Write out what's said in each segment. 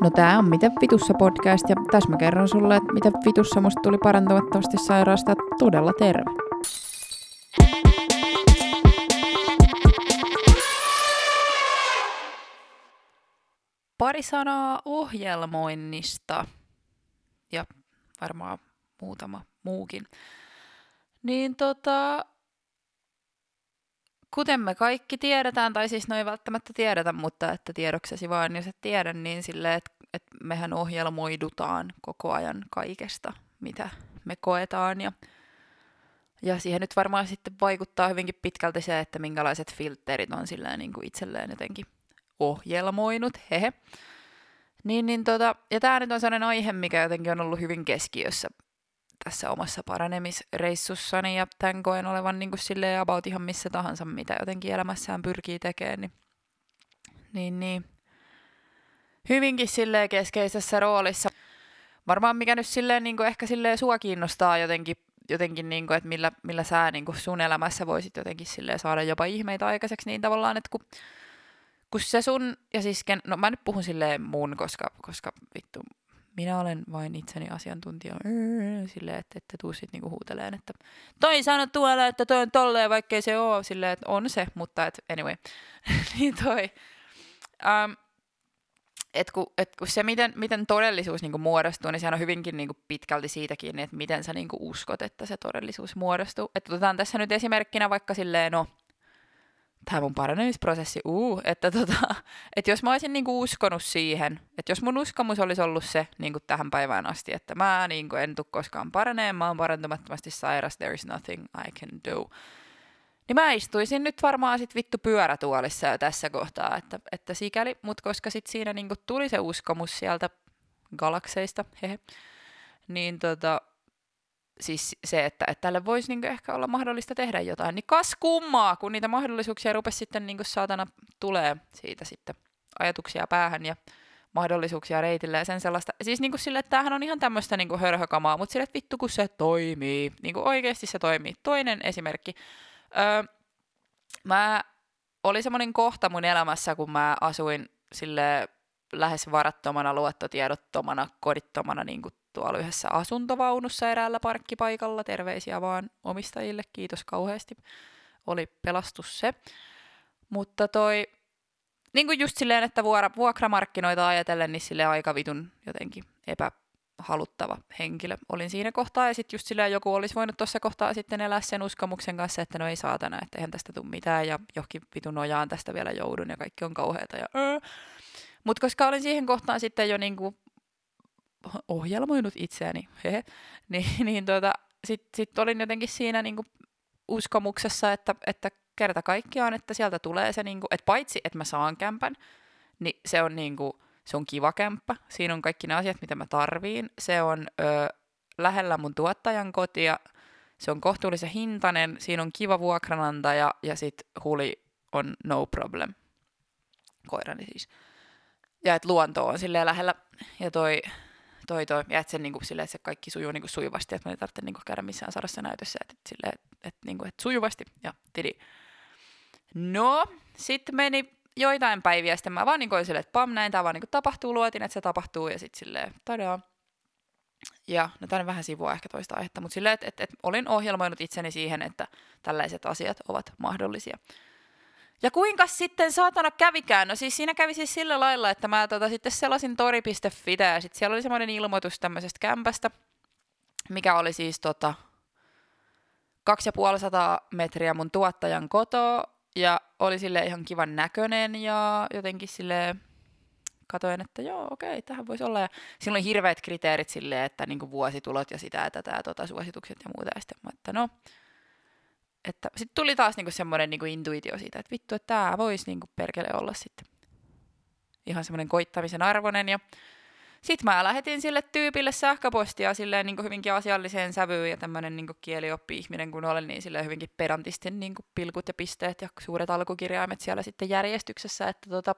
No tää on Miten vitussa podcast ja tässä mä kerron sulle, että miten vitussa musta tuli parantumattomasti sairaasta todella terve. Pari sanaa ohjelmoinnista ja varmaan muutama muukin. Niin tota, kuten me kaikki tiedetään, tai siis no ei välttämättä tiedetä, mutta että tiedoksesi vaan, jos et tiedä, niin silleen, että, että mehän ohjelmoidutaan koko ajan kaikesta, mitä me koetaan. Ja, ja siihen nyt varmaan sitten vaikuttaa hyvinkin pitkälti se, että minkälaiset filterit on silleen niin kuin itselleen jotenkin ohjelmoinut, hehe. Niin, niin tota, ja tämä nyt on sellainen aihe, mikä jotenkin on ollut hyvin keskiössä tässä omassa paranemisreissussani ja tämän koen olevan niin kuin silleen about ihan missä tahansa, mitä jotenkin elämässään pyrkii tekemään, niin, niin, niin hyvinkin silleen keskeisessä roolissa. Varmaan mikä nyt silleen niin kuin ehkä silleen sua kiinnostaa jotenkin, jotenkin niin kuin, että millä, millä sä niin kuin sun elämässä voisit jotenkin silleen saada jopa ihmeitä aikaiseksi niin tavallaan, että kun, kun se sun, ja siis, no mä nyt puhun silleen mun, koska, koska vittu minä olen vain itseni asiantuntija, silleen, että ette tuu sitten niinku huuteleen, että toi sano tuolla, että toi on tolleen, vaikkei se ole, silleen, että on se, mutta et, anyway, niin toi, um, et kun, et kun se, miten, miten todellisuus niinku muodostuu, niin sehän on hyvinkin niinku pitkälti siitäkin, että miten sä niinku uskot, että se todellisuus muodostuu. Että otetaan tässä nyt esimerkkinä vaikka silleen, no, tämä mun paranemisprosessi, uu, että, tota, että jos mä olisin niinku uskonut siihen, että jos mun uskomus olisi ollut se niinku tähän päivään asti, että mä niinku en tule koskaan paraneen, mä oon parantumattomasti sairas, there is nothing I can do, niin mä istuisin nyt varmaan sit vittu pyörätuolissa jo tässä kohtaa, että, että sikäli, mutta koska sit siinä niinku tuli se uskomus sieltä galakseista, hehe, niin tota, siis se, että, että tälle voisi niinku ehkä olla mahdollista tehdä jotain, niin kas kummaa, kun niitä mahdollisuuksia rupesi sitten niinku saatana tulee siitä sitten ajatuksia päähän ja mahdollisuuksia reitille ja sen sellaista. Siis niinku sille, että tämähän on ihan tämmöistä niinku hörhökamaa, mutta sille, että vittu kun se toimii, niinku oikeasti se toimii. Toinen esimerkki. Öö, mä oli semmoinen kohta mun elämässä, kun mä asuin sille lähes varattomana, luottotiedottomana, kodittomana niin kuin tuolla yhdessä asuntovaunussa eräällä parkkipaikalla. Terveisiä vaan omistajille, kiitos kauheasti. Oli pelastus se. Mutta toi, niin kuin just silleen, että vuokramarkkinoita ajatellen, niin sille aika vitun jotenkin epähaluttava henkilö olin siinä kohtaa. Ja sitten just silleen joku olisi voinut tuossa kohtaa sitten elää sen uskomuksen kanssa, että no ei saatana, että eihän tästä tule mitään ja johonkin vitun nojaan tästä vielä joudun ja kaikki on kauheata. Ja, öö. Mutta koska olin siihen kohtaan sitten jo niinku ohjelmoinut itseäni, hehe, niin, niin tota, sitten sit olin jotenkin siinä niinku uskomuksessa, että, että kerta kaikkiaan, että sieltä tulee se, niinku, että paitsi että mä saan kämpän, niin se on, niinku, se on kiva kämppä, siinä on kaikki ne asiat, mitä mä tarviin, se on ö, lähellä mun tuottajan kotia, se on kohtuullisen hintainen, siinä on kiva vuokranantaja ja sitten huli on no problem, koirani siis. Ja että luonto on silleen lähellä. Ja toi toi, toi, ja että, se, niin kuin, että se kaikki sujuu niin kuin, sujuvasti, että mä ei tarvitse niin kuin, käydä missään sarassa näytössä, että, että, silleen, että, että, niin kuin, että sujuvasti ja tidi. No, sitten meni joitain päiviä, sitten mä vaan niin kuin, silleen, että pam, näin tämä vaan niin kuin, tapahtuu, luotin, että se tapahtuu, ja sitten silleen, tadaa. Ja no tämä vähän sivua ehkä toista aihetta, mutta silleen, että, että, että olin ohjelmoinut itseni siihen, että tällaiset asiat ovat mahdollisia. Ja kuinka sitten saatana kävikään? No siis siinä kävi siis sillä lailla, että mä tota, sitten selasin tori.fi ja sitten siellä oli semmoinen ilmoitus tämmöisestä kämpästä, mikä oli siis tota, 2500 metriä mun tuottajan kotoa ja oli sille ihan kivan näköinen ja jotenkin sille katoin, että joo, okei, tähän voisi olla. Ja siinä oli hirveät kriteerit silleen, että niinku vuositulot ja sitä ja tätä ja tota, suositukset ja muuta. Ja sitten mä, että no, että sitten tuli taas niinku semmoinen niinku intuitio siitä, että vittu, että tämä voisi niinku perkele olla sitten ihan semmoinen koittamisen arvoinen. Ja sitten mä lähetin sille tyypille sähköpostia silleen niinku hyvinkin asialliseen sävyyn ja tämmöinen niinku kielioppi-ihminen kun olen, niin silleen hyvinkin pedantisti niinku pilkut ja pisteet ja suuret alkukirjaimet siellä sitten järjestyksessä, että tota,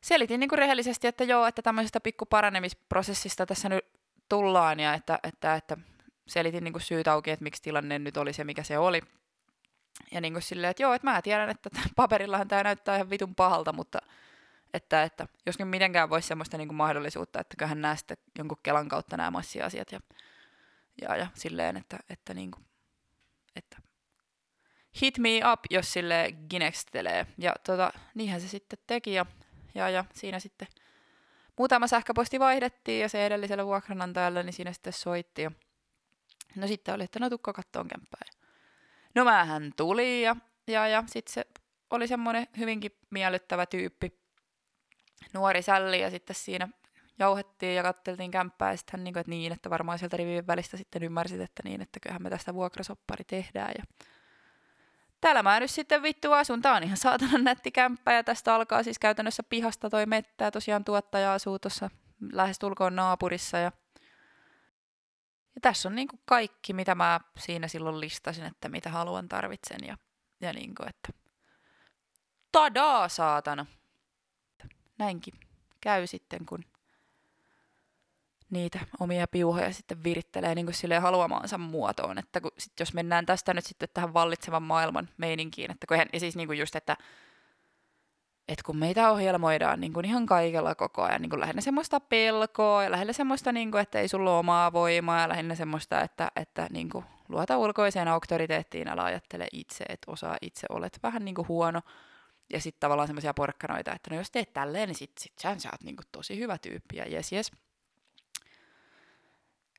selitin niinku rehellisesti, että joo, että tämmöisestä pikku paranemisprosessista tässä nyt tullaan ja että, että, että selitin niin kuin syyt auki, että miksi tilanne nyt oli se, mikä se oli. Ja niin kuin silleen, että joo, että mä tiedän, että paperillahan tämä näyttää ihan vitun pahalta, mutta Että, että jos nyt mitenkään voisi semmoista niin kuin mahdollisuutta, että kyllähän nämä sitten jonkun Kelan kautta nämä massiasiat ja, ja, ja silleen, että, että, niin kuin, että hit me up, jos sille ginekstelee. Ja tota, niinhän se sitten teki ja, ja, ja siinä sitten muutama sähköposti vaihdettiin ja se edelliselle vuokranantajalle, niin siinä sitten soitti. Ja no sitten oli, että no tukka kattoon kämppää. No mähän tuli ja, ja, ja sitten se oli semmoinen hyvinkin miellyttävä tyyppi, nuori sälli ja sitten siinä jauhettiin ja katteltiin kämppää ja sitten hän niin että niin, että varmaan sieltä rivien välistä sitten ymmärsit, että niin, että kyllähän me tästä vuokrasoppari tehdään ja Täällä mä nyt sitten vittu asun. Tää on ihan saatana nätti kämppä ja tästä alkaa siis käytännössä pihasta toi mettä ja tosiaan tuottaja asuu tuossa lähestulkoon naapurissa ja ja tässä on niin kuin kaikki, mitä mä siinä silloin listasin, että mitä haluan, tarvitsen ja, ja niin kuin, että tadaa saatana. Näinkin käy sitten, kun niitä omia piuhoja sitten virittelee niin kuin haluamaansa muotoon. Että kun, sit jos mennään tästä nyt sitten tähän vallitsevan maailman meininkiin, että kun ja siis niin kuin just, että että kun meitä ohjelmoidaan niin kuin ihan kaikella koko ajan, niin kuin lähinnä semmoista pelkoa ja lähinnä semmoista, niin kuin, että ei sulla ole omaa voimaa ja lähinnä semmoista, että, että niin kuin, luota ulkoiseen auktoriteettiin, älä ajattele itse, että osaa itse, olet vähän niin kuin huono. Ja sitten tavallaan semmoisia porkkanoita, että no jos teet tälleen, niin sit, sit sä, sä oot niin kuin tosi hyvä tyyppi ja jes jes.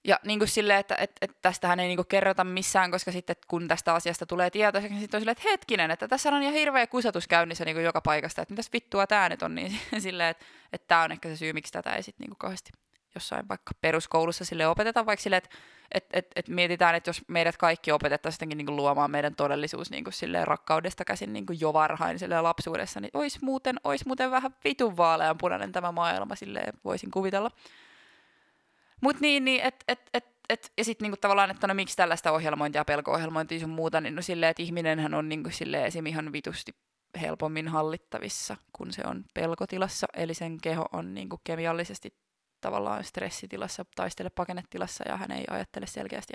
Ja niin kuin silleen, että et, et tästähän ei niin kuin kerrota missään, koska sitten kun tästä asiasta tulee tietoiseksi, niin sitten on silleen, että hetkinen, että tässä on ihan hirveä kusatus käynnissä niin kuin joka paikasta, että mitäs vittua tämä nyt on, niin silleen, että, että tämä on ehkä se syy, miksi tätä ei sitten niin kuin kauheasti jossain vaikka peruskoulussa sille opetetaan, vaikka silleen, että et, et, et mietitään, että jos meidät kaikki opetettaisiin jotenkin niin kuin luomaan meidän todellisuus niin kuin silleen rakkaudesta käsin niin kuin jo varhain silleen lapsuudessa, niin olisi muuten, olisi muuten vähän vitun vaaleanpunainen tämä maailma, silleen voisin kuvitella. Mutta niin, niin et, et, et, et, ja sitten niinku tavallaan, että no miksi tällaista ohjelmointia, pelko-ohjelmointia sun muuta, niin no silleen, että ihminenhän on niinku silleen esim. ihan vitusti helpommin hallittavissa, kun se on pelkotilassa, eli sen keho on niinku kemiallisesti tavallaan stressitilassa, taistele pakennetilassa ja hän ei ajattele selkeästi.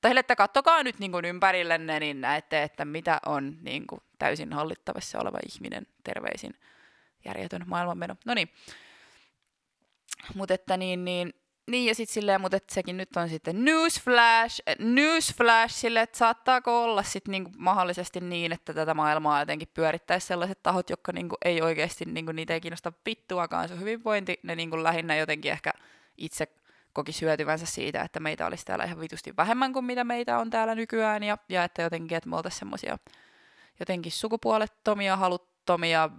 tai että kattokaa nyt niin kuin ympärillenne, niin näette, että mitä on niin kuin täysin hallittavissa oleva ihminen terveisin järjetön maailmanmeno. No niin, mutta että niin, niin niin ja sitten silleen, mutta sekin nyt on sitten newsflash, newsflash sille, että saattaako olla sitten niinku mahdollisesti niin, että tätä maailmaa jotenkin pyörittäisi sellaiset tahot, jotka niinku ei oikeasti, niinku niitä ei kiinnosta vittuakaan se hyvinvointi, ne niinku lähinnä jotenkin ehkä itse koki hyötyvänsä siitä, että meitä olisi täällä ihan vitusti vähemmän kuin mitä meitä on täällä nykyään ja, ja että jotenkin, että me oltaisiin semmoisia jotenkin sukupuolettomia, haluttomia,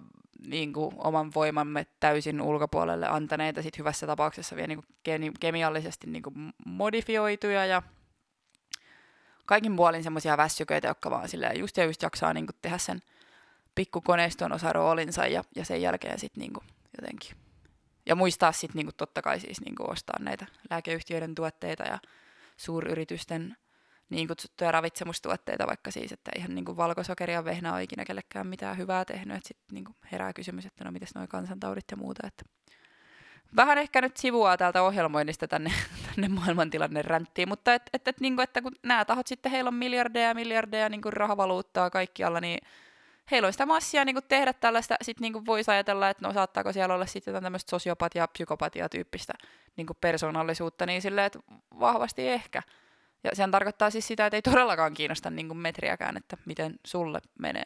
niin kuin, oman voimamme täysin ulkopuolelle antaneita, sit hyvässä tapauksessa vielä niin kuin, kemiallisesti niin kuin, modifioituja ja kaikin puolin semmoisia väsyköitä, jotka vaan silleen, just ja just jaksaa niin kuin, tehdä sen pikkukoneiston osa roolinsa ja, ja sen jälkeen sitten niin kuin, jotenkin. Ja muistaa sitten niin kuin, totta kai siis niin kuin, ostaa näitä lääkeyhtiöiden tuotteita ja suuryritysten niin kutsuttuja ravitsemustuotteita, vaikka siis, että ihan niin kuin valkosokeria vehnä ole ikinä kellekään mitään hyvää tehnyt, että sitten niin herää kysymys, että no mitäs nuo kansantaudit ja muuta, että vähän ehkä nyt sivua täältä ohjelmoinnista tänne, tänne maailmantilanne ränttiin, mutta et, et, et, niin kuin, että kun nämä tahot sitten, heillä on miljardeja ja miljardeja niin kuin rahavaluuttaa kaikkialla, niin heillä on sitä massia niin kuin tehdä tällaista, sitten niin kuin voisi ajatella, että no saattaako siellä olla sitten jotain tämmöistä sosiopatia, psykopatia tyyppistä niin kuin persoonallisuutta, niin silleen, että vahvasti ehkä. Ja sehän tarkoittaa siis sitä, että ei todellakaan kiinnosta niin kuin metriäkään, että miten sulle menee,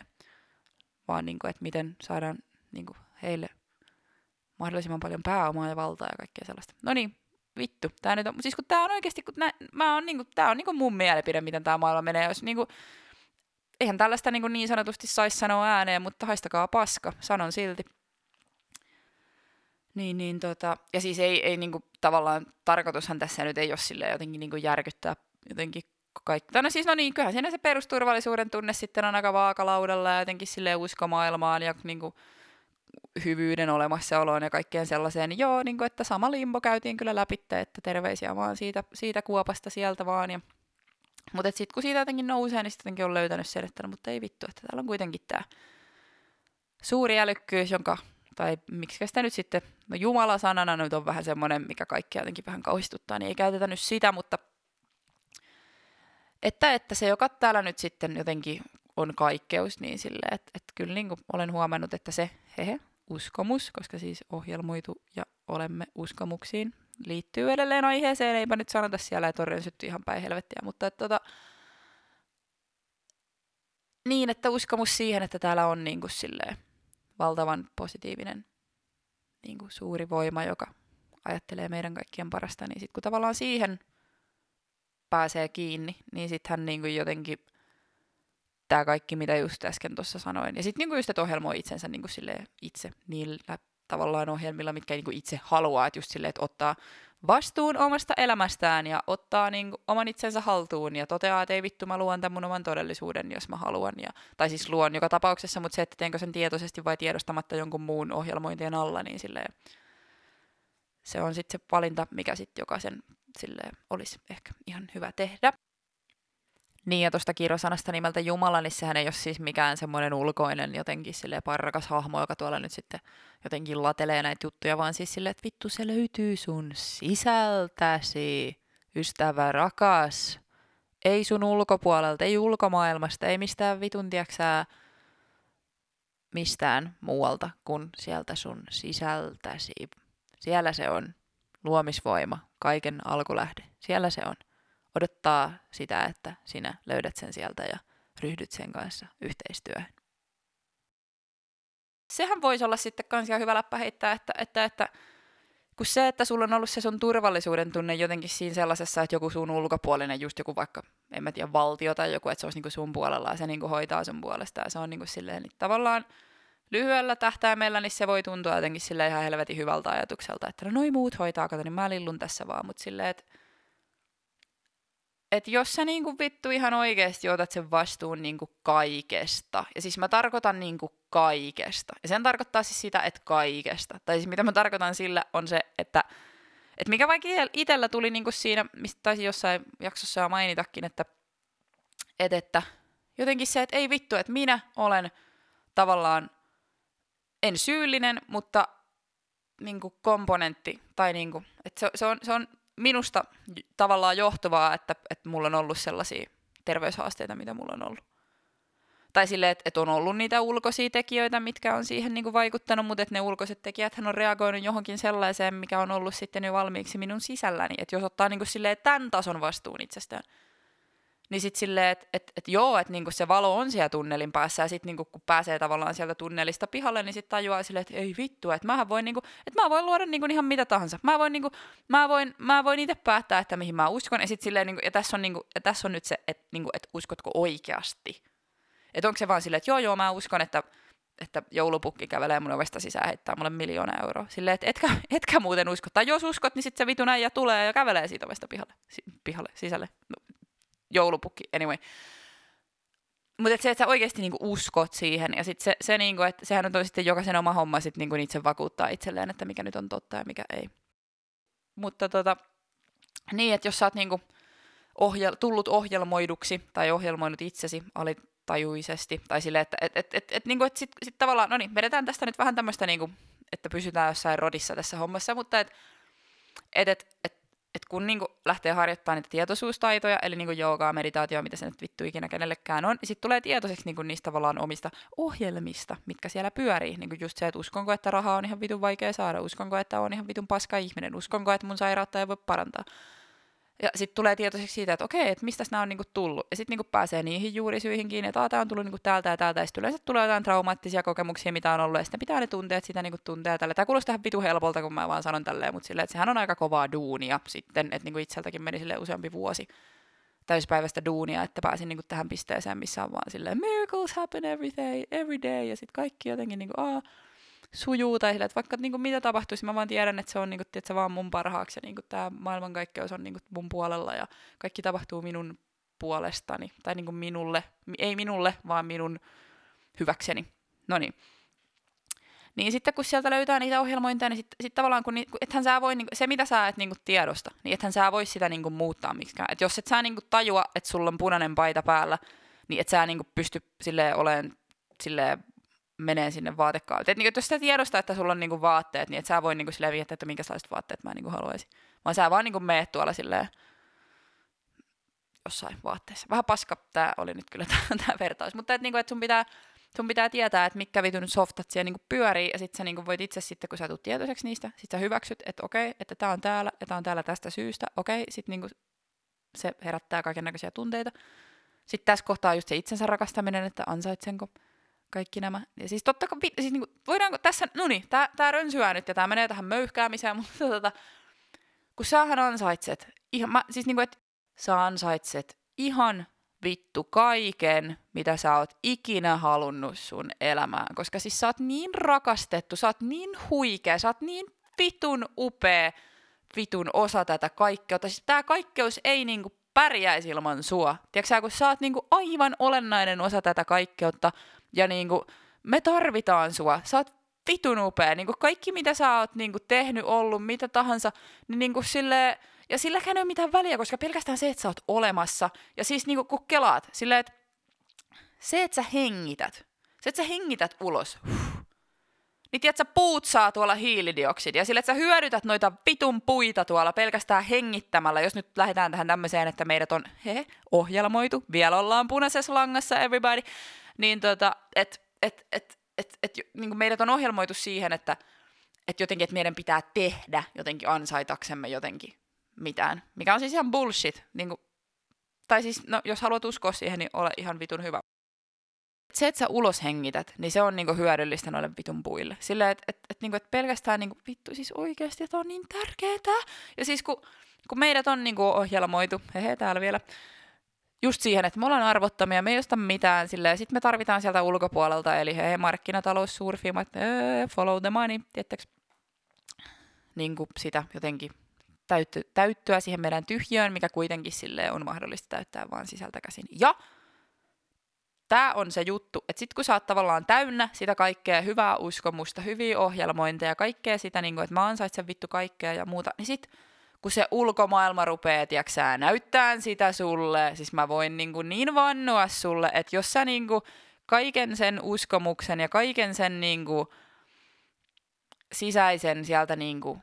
vaan niin kuin, että miten saadaan niin kuin heille mahdollisimman paljon pääomaa ja valtaa ja kaikkea sellaista. No niin, vittu. Tää nyt on, siis kun tää on oikeasti, kun nä, mä oon niinku, tää on niinku mun mielipide, miten tämä maailma menee. Jos niinku, eihän tällaista niinku niin sanotusti saisi sanoa ääneen, mutta haistakaa paska, sanon silti. Niin, niin tota, ja siis ei, ei niinku, tavallaan, tarkoitushan tässä nyt ei ole silleen jotenkin niinku järkyttää jotenkin kaikki. No siis no niin, kyllähän siinä se perusturvallisuuden tunne sitten on aika vaakalaudalla ja jotenkin sille usko maailmaan ja niin kuin, hyvyyden olemassaoloon ja kaikkeen sellaiseen. Niin joo, niin kuin, että sama limbo käytiin kyllä läpi, että terveisiä vaan siitä, siitä kuopasta sieltä vaan. Ja, mutta sitten kun siitä jotenkin nousee, niin sitten on löytänyt sen, että no, mutta ei vittu, että täällä on kuitenkin tämä suuri älykkyys, jonka, tai miksi sitä nyt sitten, no Jumala sanana nyt on vähän semmoinen, mikä kaikki jotenkin vähän kauhistuttaa, niin ei käytetä nyt sitä, mutta että, että se, joka täällä nyt sitten jotenkin on kaikkeus, niin silleen, että, että kyllä niin kuin olen huomannut, että se hehe, uskomus, koska siis ohjelmoitu ja olemme uskomuksiin liittyy edelleen aiheeseen. Eipä nyt sanota siellä, että on sytty ihan päin helvettiä, mutta että, tota, niin, että uskomus siihen, että täällä on niin kuin silleen, valtavan positiivinen niin kuin suuri voima, joka ajattelee meidän kaikkien parasta, niin sitten kun tavallaan siihen pääsee kiinni, niin sittenhän niin kuin jotenkin tämä kaikki, mitä just äsken tuossa sanoin. Ja sitten niin just, että ohjelmoi itsensä niin kuin itse niillä tavallaan ohjelmilla, mitkä niin itse haluaa, että just silleen, että ottaa vastuun omasta elämästään ja ottaa niin kuin, oman itsensä haltuun ja toteaa, että ei vittu, mä luon tämän mun oman todellisuuden, jos mä haluan. Ja, tai siis luon joka tapauksessa, mutta se, että teenkö sen tietoisesti vai tiedostamatta jonkun muun ohjelmointien alla, niin silleen, se on sitten se valinta, mikä sitten jokaisen silleen, olisi ehkä ihan hyvä tehdä. Niin, ja tuosta kirjosanasta nimeltä Jumala, niin sehän ei ole siis mikään semmoinen ulkoinen jotenkin sille parrakas hahmo, joka tuolla nyt sitten jotenkin latelee näitä juttuja, vaan siis silleen, että vittu se löytyy sun sisältäsi, ystävä rakas. Ei sun ulkopuolelta, ei ulkomaailmasta, ei mistään vitun, tiiäksää, mistään muualta kuin sieltä sun sisältäsi. Siellä se on luomisvoima, kaiken alkulähde. Siellä se on odottaa sitä, että sinä löydät sen sieltä ja ryhdyt sen kanssa yhteistyöhön. Sehän voisi olla sitten kans ihan hyvä läppä heittää, että, että, että kun se, että sulla on ollut se sun turvallisuuden tunne jotenkin siinä sellaisessa, että joku sun ulkopuolinen, just joku vaikka, en mä tiedä, valtio tai joku, että se olisi niinku sun puolella ja se niinku hoitaa sun puolesta ja se on niinku silleen, niin tavallaan lyhyellä tähtäimellä, niin se voi tuntua jotenkin sille ihan helvetin hyvältä ajatukselta, että no noi muut hoitaa, kato, niin mä lillun tässä vaan, mutta silleen, että et jos sä niinku vittu ihan oikeasti otat sen vastuun niinku kaikesta, ja siis mä tarkoitan niinku kaikesta, ja sen tarkoittaa siis sitä, että kaikesta, tai siis mitä mä tarkoitan sillä on se, että et mikä vaikka itsellä tuli niinku siinä, mistä taisi jossain jaksossa jo mainitakin, että, et, että jotenkin se, että ei vittu, että minä olen tavallaan en syyllinen, mutta niinku komponentti, tai niinku, että se, se, on, se on minusta tavallaan johtuvaa, että, että mulla on ollut sellaisia terveyshaasteita, mitä mulla on ollut. Tai silleen, että, että on ollut niitä ulkoisia tekijöitä, mitkä on siihen niin kuin vaikuttanut, mutta että ne ulkoiset tekijät on reagoinut johonkin sellaiseen, mikä on ollut sitten jo valmiiksi minun sisälläni. Että jos ottaa niin kuin silleen tämän tason vastuun itsestään, niin sitten silleen, että et, et joo, että niinku se valo on siellä tunnelin päässä, ja sitten niinku, kun pääsee tavallaan sieltä tunnelista pihalle, niin sitten tajuaa silleen, että ei vittu, että mähän voin, niinku, että mä voin luoda niinku ihan mitä tahansa. Mä voin, niinku, mä voin, mä voin itse päättää, että mihin mä uskon, ja, sit silleen, niinku, ja, tässä on, niinku, ja tässä on nyt se, että niinku, et uskotko oikeasti. Että onko se vaan silleen, että joo, joo, mä uskon, että että joulupukki kävelee mun ovesta sisään heittää mulle miljoona euroa. Silleen, että etkä, etkä muuten usko. Tai jos uskot, niin sitten se vitun äijä tulee ja kävelee siitä ovesta pihalle, si- pihalle sisälle. No, joulupukki, anyway. Mutta se, että sä oikeasti niinku uskot siihen, ja sitten se, se niinku, että sehän on sitten jokaisen oma homma sit niinku itse vakuuttaa itselleen, että mikä nyt on totta ja mikä ei. Mutta tota, niin, että jos sä oot niinku ohjel, tullut ohjelmoiduksi tai ohjelmoinut itsesi alitajuisesti, tai silleen, että et, et, et, et, niinku, et sit, sit tavallaan, no niin, vedetään tästä nyt vähän tämmöistä, niinku, että pysytään jossain rodissa tässä hommassa, mutta että et, et, et että kun niinku lähtee harjoittamaan niitä tietoisuustaitoja, eli niinku joogaa, meditaatio, mitä se nyt vittu ikinä kenellekään on, niin sitten tulee tietoiseksi niinku niistä tavallaan omista ohjelmista, mitkä siellä pyörii. Niinku just se, että uskonko, että rahaa on ihan vitun vaikea saada, uskonko, että on ihan vitun paska ihminen, uskonko, että mun sairautta ei voi parantaa. Ja sitten tulee tietoiseksi siitä, että okei, että mistä nämä on niinku tullut. Ja sitten niinku pääsee niihin juurisyihin kiinni, että tämä on tullut niinku täältä ja täältä. Ja sitten yleensä tulee jotain traumaattisia kokemuksia, mitä on ollut. Ja sitten pitää ne tunteet sitä niinku tuntea tälle. Tämä kuulostaa ihan vitu helpolta, kun mä vaan sanon tälleen. Mutta silleen, että sehän on aika kovaa duunia sitten. Että niinku itseltäkin meni sille useampi vuosi täyspäiväistä duunia, että pääsin niinku tähän pisteeseen, missä on vaan silleen miracles happen every day, every day. Ja sitten kaikki jotenkin niinku, aah sujuu tai sille, että vaikka niin kuin mitä tapahtuisi, mä vaan tiedän, että se on niin kuin, tiedätkö, vaan mun parhaaksi ja niin kuin, tämä maailmankaikkeus on niin kuin, mun puolella ja kaikki tapahtuu minun puolestani tai niin kuin minulle, ei minulle, vaan minun hyväkseni. No niin. Niin sitten kun sieltä löytää niitä ohjelmointeja, niin sitten sit tavallaan kun, ethän sä voi, niin, se mitä sä et niin tiedosta, niin ethän sä voi sitä niin muuttaa miksikään. Et jos et sä niin tajua, että sulla on punainen paita päällä, niin et sä niin pysty silleen olemaan silleen menee sinne vaatekaalle. Et niinku, jos sä tiedostaa, että sulla on niinku vaatteet, niin et sä voi niinku silleen viettää, että minkälaiset vaatteet mä niinku haluaisin. Vaan sä vaan niinku meet tuolla silleen jossain vaatteessa. Vähän paska tää oli nyt kyllä tämä vertaus, mutta et niinku, et sun pitää sun pitää tietää, että mikä vitun softat siellä niinku pyörii, ja sit sä niinku voit itse sitten, kun sä tulet tietoiseksi niistä, sit sä hyväksyt, että okei, että tää on täällä, ja tää on täällä tästä syystä, okei, sit niinku se herättää kaiken näköisiä tunteita. Sitten tässä kohtaa just se itsensä rakastaminen, että ansaitsenko kaikki nämä. Ja siis totta kai, siis niinku, voidaanko tässä, no niin, tää, tää rönsyää nyt ja tää menee tähän möyhkäämiseen, mutta tota, kun sähän ansaitset, ihan, mä, siis niinku, että sä ansaitset ihan vittu kaiken, mitä sä oot ikinä halunnut sun elämään. Koska siis sä oot niin rakastettu, sä oot niin huikea, sä oot niin vitun upea vitun osa tätä kaikkeutta. Siis tää kaikkeus ei niinku pärjäisi ilman sua. Tiedätkö kun sä oot niinku aivan olennainen osa tätä kaikkeutta ja niinku me tarvitaan sua. Sä oot vitun upea. Niinku kaikki mitä sä oot niinku tehnyt, ollut, mitä tahansa, niin niinku silleen, ja silläkään ei ole mitään väliä, koska pelkästään se, että sä oot olemassa, ja siis niinku kun kelaat, silleen, että se, että sä hengität, se, että sä hengität ulos, niin tiedät, sä puut saa tuolla hiilidioksidia, sillä että sä hyödytät noita vitun puita tuolla pelkästään hengittämällä, jos nyt lähdetään tähän tämmöiseen, että meidät on he, ohjelmoitu, vielä ollaan punaisessa langassa everybody, niin tota, että et, et, et, et, niin meidät on ohjelmoitu siihen, että et jotenkin, että meidän pitää tehdä jotenkin ansaitaksemme jotenkin mitään, mikä on siis ihan bullshit. Niin kuin, tai siis, no, jos haluat uskoa siihen, niin ole ihan vitun hyvä. Se, että sä ulos hengität, niin se on niinku hyödyllistä noille vitun puille. Silleen, että et, et, niinku, et pelkästään niinku, vittu siis oikeasti, että on niin tärkeetä. Ja siis kun, kun meidät on niinku ohjelmoitu, hehe täällä vielä, just siihen, että me ollaan arvottomia, me ei osta mitään, silleen, sit me tarvitaan sieltä ulkopuolelta, eli he, markkinatalous, suurfirmat, öö, follow the money, tiettäks, niin kuin sitä jotenkin täytty, täyttöä siihen meidän tyhjöön, mikä kuitenkin sille on mahdollista täyttää vaan sisältä käsin. Ja tämä on se juttu, että sitten kun sä oot tavallaan täynnä sitä kaikkea hyvää uskomusta, hyviä ohjelmointeja, kaikkea sitä, niin kuin, että mä ansaitsen vittu kaikkea ja muuta, niin sitten kun se ulkomaailma rupeaa, tiiäksää, näyttää sitä sulle, siis mä voin niin, kuin niin vannoa sulle, että jos sä niin kuin kaiken sen uskomuksen ja kaiken sen niin kuin sisäisen sieltä niin kuin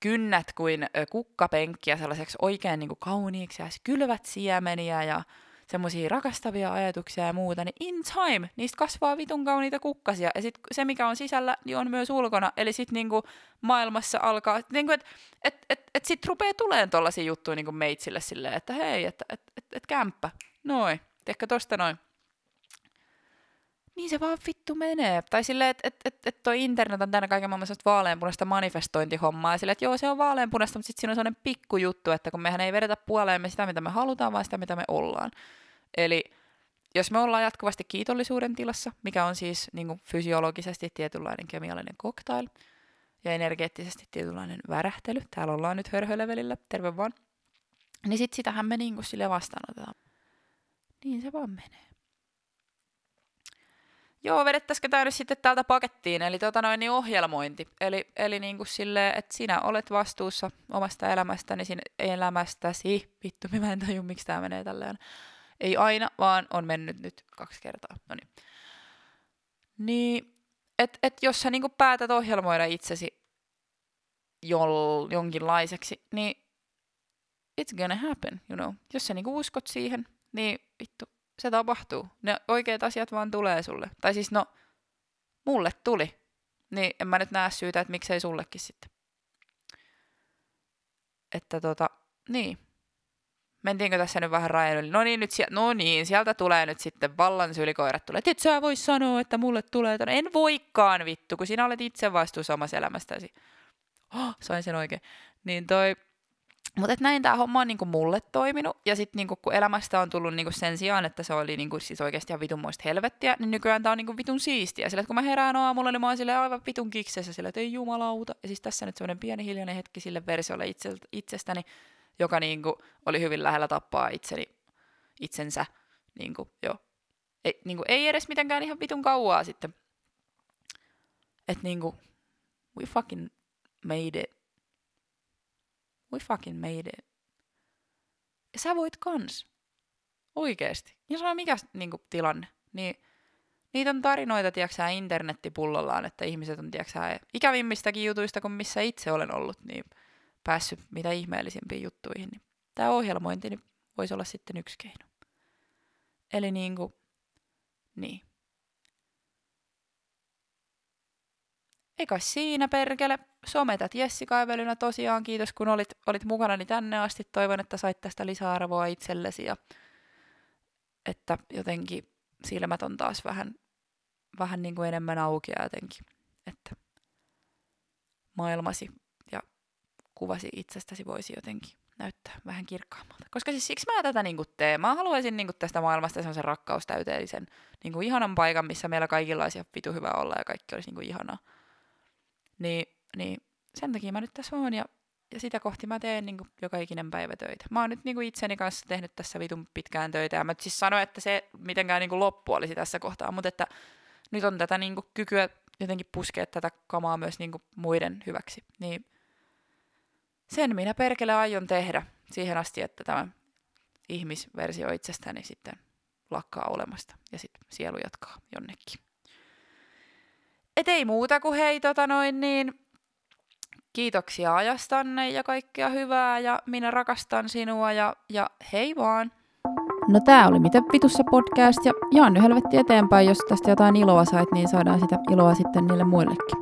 kynnät kuin kukkapenkkiä sellaiseksi oikein niin kuin kauniiksi ja kylvät siemeniä ja semmoisia rakastavia ajatuksia ja muuta, niin in time niistä kasvaa vitun kauniita kukkasia. Ja sitten se, mikä on sisällä, niin on myös ulkona. Eli sitten niinku maailmassa alkaa, niinku, että et, et, et sitten rupeaa tulemaan tollaisia juttuja niinku meitsille silleen, että hei, että et, et, et kämppä, noin, tehkö tosta noin niin se vaan vittu menee. Tai silleen, että et, et, et toi internet on tänne kaiken maailman vaaleanpunaista manifestointihommaa. Ja silleen, että joo, se on vaaleanpunaista, mutta sitten siinä on sellainen pikkujuttu, että kun mehän ei vedetä puoleemme sitä, mitä me halutaan, vaan sitä, mitä me ollaan. Eli jos me ollaan jatkuvasti kiitollisuuden tilassa, mikä on siis niin kuin fysiologisesti tietynlainen kemiallinen cocktail, ja energeettisesti tietynlainen värähtely, täällä ollaan nyt hörhölevelillä, terve vaan, niin sit sitähän me niin kuin sille vastaanotetaan. Niin se vaan menee. Joo, vedettäisikö tämä nyt sitten täältä pakettiin, eli tota noin, niin ohjelmointi. Eli, eli niin kuin silleen, että sinä olet vastuussa omasta elämästäsi, sin, elämästäsi. Vittu, mä en tajua, miksi tämä menee tälleen. Ei aina, vaan on mennyt nyt kaksi kertaa. No niin. Niin, että et jos sä niinku päätät ohjelmoida itsesi jol, jonkinlaiseksi, niin it's gonna happen, you know. Jos sä niinku uskot siihen, niin vittu, se tapahtuu. Ne oikeat asiat vaan tulee sulle. Tai siis no, mulle tuli. Niin en mä nyt näe syytä, että miksei sullekin sitten. Että tota, niin. Mentiinkö tässä nyt vähän rajan yli? No niin, nyt sieltä, no niin, sieltä tulee nyt sitten vallan sylikoirat tulee. Et sä vois sanoa, että mulle tulee. No en voikaan vittu, kun sinä olet itse vastuussa omassa elämästäsi. Oh, sain sen oikein. Niin toi, mutta näin tämä homma on niinku mulle toiminut, ja sitten niinku, kun elämästä on tullut niinku sen sijaan, että se oli niinku, siis oikeasti ihan vitun muista helvettiä, niin nykyään tämä on niinku vitun siistiä. Sillä kun mä herään aamulla, niin mä oon aivan vitun kiksessä, sillä että ei jumalauta. Ja siis tässä nyt semmoinen pieni hiljainen hetki sille versiolle itsestäni, joka niinku oli hyvin lähellä tappaa itseni, itsensä. Niinku, jo. Ei, niinku, ei edes mitenkään ihan vitun kauaa sitten. Että niinku, we fucking made it we fucking made it. Ja sä voit kans. Oikeesti. Ja se on mikä niinku, tilanne. Niin, niitä on tarinoita, tiiäksä, internettipullollaan, että ihmiset on, tiiäksä, ikävimmistäkin jutuista kuin missä itse olen ollut, niin päässyt mitä ihmeellisimpiin juttuihin. Niin tämä ohjelmointi niin voisi olla sitten yksi keino. Eli niinku, niin. Eikä siinä perkele. Sometat Jessi Kaivelynä tosiaan, kiitos kun olit, olit mukanani tänne asti. Toivon, että sait tästä lisäarvoa itsellesi ja että jotenkin silmät on taas vähän, vähän niin kuin enemmän auki jotenkin, että maailmasi ja kuvasi itsestäsi voisi jotenkin näyttää vähän kirkkaammalta. Koska siis siksi mä tätä niinku teen. Mä haluaisin niinku tästä maailmasta sellaisen rakkaustäyteellisen niinku ihanan paikan, missä meillä kaikilla olisi vitu hyvä olla ja kaikki olisi niinku ihanaa. Niin, niin sen takia mä nyt tässä oon ja, ja sitä kohti mä teen niinku joka ikinen päivä töitä. Mä oon nyt niinku itseni kanssa tehnyt tässä vitun pitkään töitä ja mä siis sanoin, että se mitenkään niinku loppu olisi tässä kohtaa, mutta että nyt on tätä niinku kykyä jotenkin puskea tätä kamaa myös niinku muiden hyväksi. Niin sen minä perkele aion tehdä siihen asti, että tämä ihmisversio itsestäni sitten lakkaa olemasta ja sitten sielu jatkaa jonnekin. Et ei muuta kuin hei tota noin niin, kiitoksia ajastanne ja kaikkea hyvää ja minä rakastan sinua ja, ja hei vaan. No tää oli Mitä vitussa podcast ja jaan nyt helvetti eteenpäin, jos tästä jotain iloa sait, niin saadaan sitä iloa sitten niille muillekin.